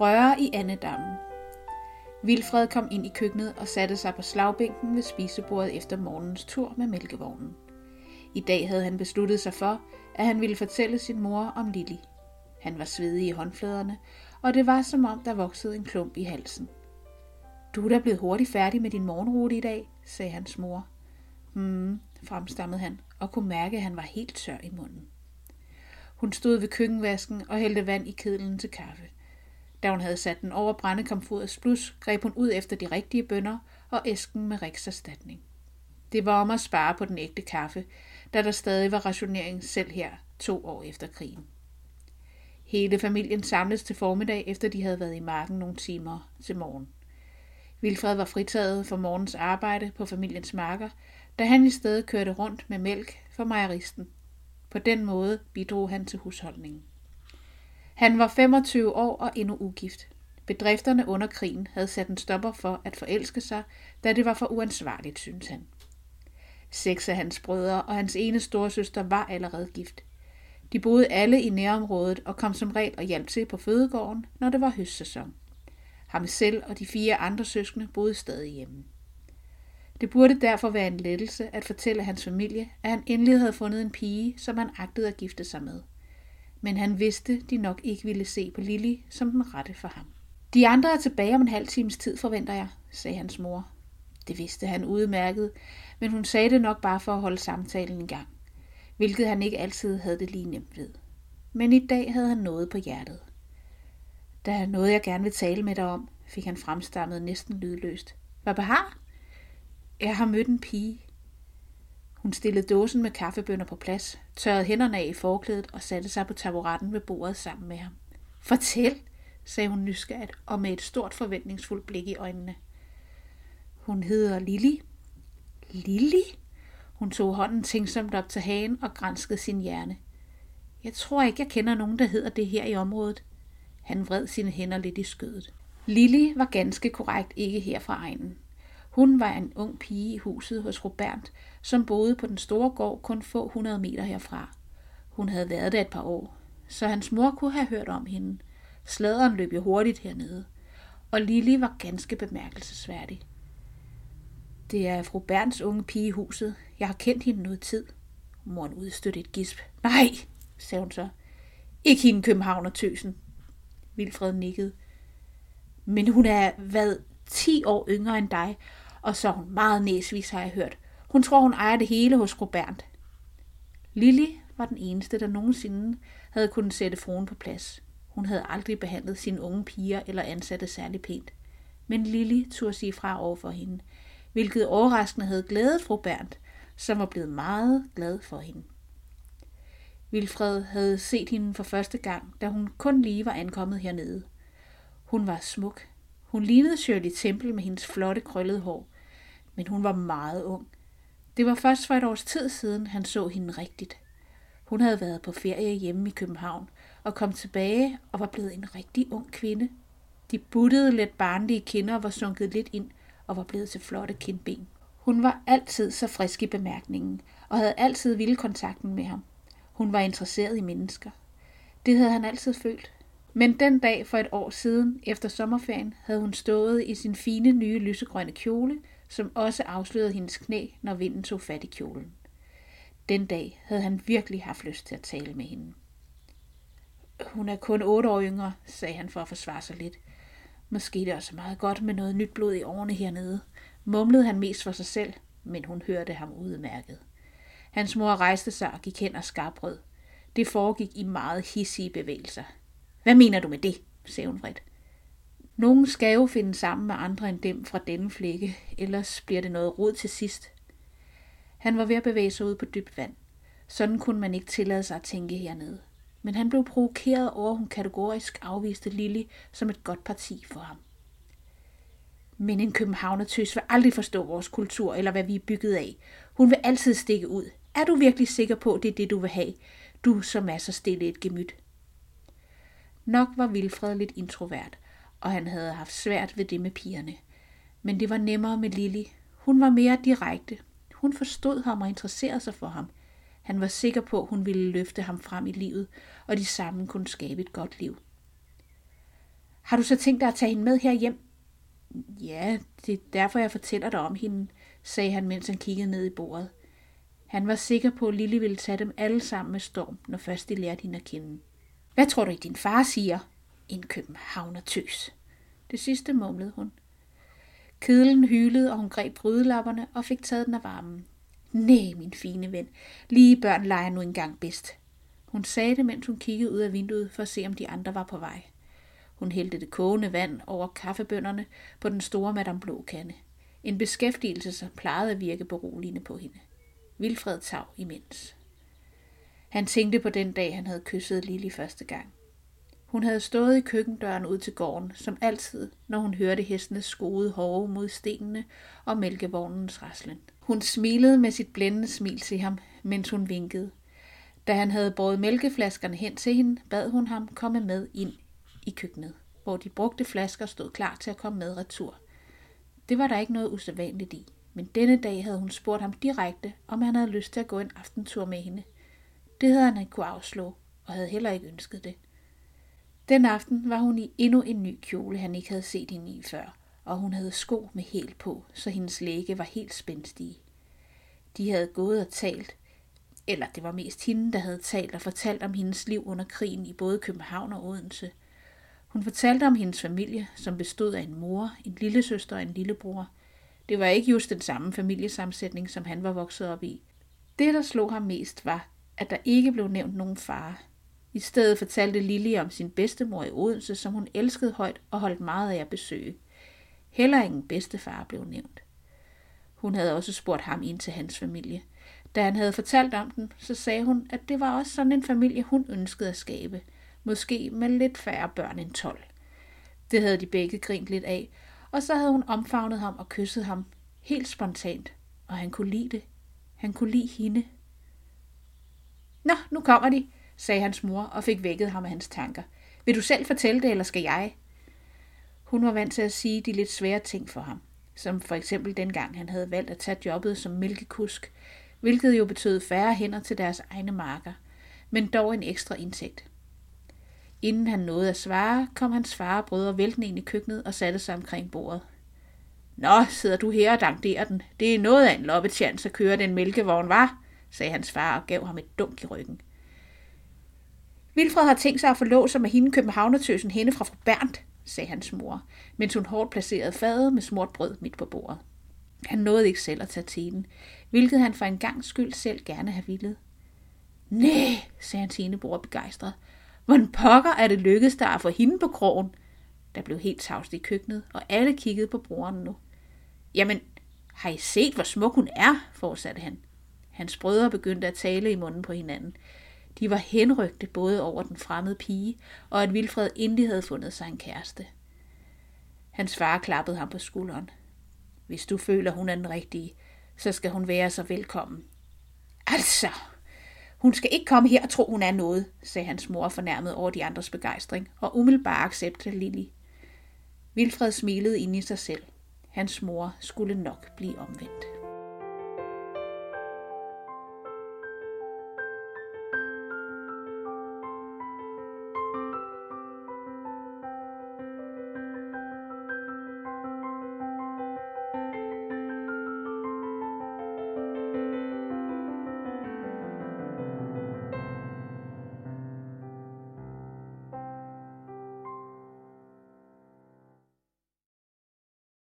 Røre i andedammen. Vilfred kom ind i køkkenet og satte sig på slagbænken ved spisebordet efter morgens tur med mælkevognen. I dag havde han besluttet sig for, at han ville fortælle sin mor om Lili. Han var svedig i håndfladerne, og det var som om, der voksede en klump i halsen. Du er da blevet hurtigt færdig med din morgenrute i dag, sagde hans mor. Hmm, fremstammede han, og kunne mærke, at han var helt tør i munden. Hun stod ved køkkenvasken og hældte vand i kedlen til kaffe. Da hun havde sat den over brændekomfurets blus, greb hun ud efter de rigtige bønder og æsken med rikserstatning. Det var om at spare på den ægte kaffe, da der stadig var rationering selv her to år efter krigen. Hele familien samledes til formiddag, efter de havde været i marken nogle timer til morgen. Vilfred var fritaget for morgens arbejde på familiens marker, da han i stedet kørte rundt med mælk for mejeristen. På den måde bidrog han til husholdningen. Han var 25 år og endnu ugift. Bedrifterne under krigen havde sat en stopper for at forelske sig, da det var for uansvarligt, synes han. Seks af hans brødre og hans ene storesøster var allerede gift. De boede alle i nærområdet og kom som regel og hjalp til på fødegården, når det var høstsæson. Ham selv og de fire andre søskende boede stadig hjemme. Det burde derfor være en lettelse at fortælle hans familie, at han endelig havde fundet en pige, som han agtede at gifte sig med. Men han vidste, de nok ikke ville se på Lilly som den rette for ham. De andre er tilbage om en halv times tid, forventer jeg, sagde hans mor. Det vidste han udmærket, men hun sagde det nok bare for at holde samtalen i gang, hvilket han ikke altid havde det lige nemt ved. Men i dag havde han noget på hjertet. Der er noget, jeg gerne vil tale med dig om, fik han fremstammet næsten lydløst. Hvad behar? Jeg har mødt en pige. Hun stillede dåsen med kaffebønner på plads, tørrede hænderne af i forklædet og satte sig på taburetten ved bordet sammen med ham. Fortæl, sagde hun nysgerrigt og med et stort forventningsfuldt blik i øjnene. Hun hedder Lili. Lili? Hun tog hånden tænksomt op til hagen og grænskede sin hjerne. Jeg tror ikke, jeg kender nogen, der hedder det her i området. Han vred sine hænder lidt i skødet. Lili var ganske korrekt ikke her fra egnen. Hun var en ung pige i huset hos Robert, som boede på den store gård kun få hundrede meter herfra. Hun havde været der et par år, så hans mor kunne have hørt om hende. Sladeren løb jo hurtigt hernede, og Lili var ganske bemærkelsesværdig. Det er fru Bernds unge pige i huset. Jeg har kendt hende noget tid. Moren udstødte et gisp. Nej, sagde hun så. Ikke hende København og tøsen. Vilfred nikkede. Men hun er, hvad, 10 år yngre end dig, og så er hun meget næsvis, har jeg hørt. Hun tror, hun ejer det hele hos Robert. Lili var den eneste, der nogensinde havde kunnet sætte fruen på plads. Hun havde aldrig behandlet sine unge piger eller ansatte særlig pænt. Men Lili turde sige fra over for hende, hvilket overraskende havde glædet fru Bernd, som var blevet meget glad for hende. Vilfred havde set hende for første gang, da hun kun lige var ankommet hernede. Hun var smuk. Hun lignede Shirley Temple med hendes flotte krøllede hår, men hun var meget ung. Det var først for et års tid siden, han så hende rigtigt. Hun havde været på ferie hjemme i København og kom tilbage og var blevet en rigtig ung kvinde. De buttede lidt barnlige kinder var sunket lidt ind og var blevet til flotte kindben. Hun var altid så frisk i bemærkningen og havde altid ville kontakten med ham. Hun var interesseret i mennesker. Det havde han altid følt. Men den dag for et år siden, efter sommerferien, havde hun stået i sin fine nye lysegrønne kjole, som også afslørede hendes knæ, når vinden tog fat i kjolen. Den dag havde han virkelig haft lyst til at tale med hende. Hun er kun otte år yngre, sagde han for at forsvare sig lidt. Måske det også meget godt med noget nyt blod i årene hernede. Mumlede han mest for sig selv, men hun hørte ham udmærket. Hans mor rejste sig og gik hen og skarbrød. Det foregik i meget hissige bevægelser. Hvad mener du med det? sagde hun vredt. Nogen skal jo finde sammen med andre end dem fra denne flække, ellers bliver det noget rod til sidst. Han var ved at bevæge sig ud på dybt vand. Sådan kunne man ikke tillade sig at tænke hernede. Men han blev provokeret over, at hun kategorisk afviste Lilly som et godt parti for ham. Men en københavnertøs vil aldrig forstå vores kultur, eller hvad vi er bygget af. Hun vil altid stikke ud. Er du virkelig sikker på, at det er det, du vil have? Du, som er så stille et gemyt. Nok var Vilfred lidt introvert, og han havde haft svært ved det med pigerne. Men det var nemmere med Lili. Hun var mere direkte. Hun forstod ham og interesserede sig for ham. Han var sikker på, at hun ville løfte ham frem i livet, og de sammen kunne skabe et godt liv. Har du så tænkt dig at tage hende med her hjem? Ja, det er derfor, jeg fortæller dig om hende, sagde han, mens han kiggede ned i bordet. Han var sikker på, at Lille ville tage dem alle sammen med storm, når først de lærte hende at kende. Hvad tror du, din far siger? En københavnertøs. Det sidste mumlede hun. Kedlen hylede, og hun greb brydelapperne og fik taget den af varmen. Nej, min fine ven, lige børn leger nu engang bedst. Hun sagde det, mens hun kiggede ud af vinduet for at se, om de andre var på vej. Hun hældte det kogende vand over kaffebønderne på den store Madame Blå kande. En beskæftigelse, som plejede at virke beroligende på hende. Vilfred tav imens. Han tænkte på den dag, han havde kysset Lili første gang. Hun havde stået i køkkendøren ud til gården, som altid, når hun hørte hestenes skoede hårde mod stenene og mælkevognens raslen. Hun smilede med sit blændende smil til ham, mens hun vinkede. Da han havde båret mælkeflaskerne hen til hende, bad hun ham komme med ind i køkkenet, hvor de brugte flasker stod klar til at komme med retur. Det var der ikke noget usædvanligt i, men denne dag havde hun spurgt ham direkte, om han havde lyst til at gå en aftentur med hende. Det havde han ikke kunne afslå, og havde heller ikke ønsket det. Den aften var hun i endnu en ny kjole, han ikke havde set hende i før, og hun havde sko med hæl på, så hendes læge var helt spændstige. De havde gået og talt, eller det var mest hende, der havde talt og fortalt om hendes liv under krigen i både København og Odense. Hun fortalte om hendes familie, som bestod af en mor, en lille søster og en lillebror. Det var ikke just den samme familiesammensætning, som han var vokset op i. Det, der slog ham mest, var, at der ikke blev nævnt nogen far. I stedet fortalte Lili om sin bedstemor i Odense, som hun elskede højt og holdt meget af at besøge. Heller ingen bedstefar blev nævnt. Hun havde også spurgt ham ind til hans familie. Da han havde fortalt om den, så sagde hun, at det var også sådan en familie, hun ønskede at skabe. Måske med lidt færre børn end 12. Det havde de begge grint lidt af, og så havde hun omfavnet ham og kysset ham, helt spontant, og han kunne lide det. Han kunne lide hende. Nå, nu kommer de, sagde hans mor og fik vækket ham af hans tanker. Vil du selv fortælle det, eller skal jeg? Hun var vant til at sige de lidt svære ting for ham, som for eksempel dengang han havde valgt at tage jobbet som mælkekusk, hvilket jo betød færre hænder til deres egne marker, men dog en ekstra indtægt. Inden han nåede at svare, kom hans far og brødre væltende ind i køkkenet og satte sig omkring bordet. Nå, sidder du her og dankderer den. Det er noget af en loppetjans at køre den mælkevogn, var, sagde hans far og gav ham et dunk i ryggen. Vilfred har tænkt sig at forlå sig med hende københavnertøsen hende fra fru Berndt, sagde hans mor, mens hun hårdt placerede fadet med smurt brød midt på bordet. Han nåede ikke selv at tage tiden, hvilket han for en gang skyld selv gerne have villet. Næh, sagde hans enebror begejstret. Hvordan pokker er det lykkedes der at få hende på krogen? Der blev helt tavst i køkkenet, og alle kiggede på broren nu. Jamen, har I set, hvor smuk hun er? fortsatte han. Hans brødre begyndte at tale i munden på hinanden. De var henrygte både over den fremmede pige, og at Vilfred endelig havde fundet sig en kæreste. Hans far klappede ham på skulderen. Hvis du føler, hun er den rigtige, så skal hun være så velkommen. Altså, hun skal ikke komme her og tro, hun er noget, sagde hans mor fornærmet over de andres begejstring, og umiddelbart accepterede Lili. Vilfred smilede ind i sig selv. Hans mor skulle nok blive omvendt.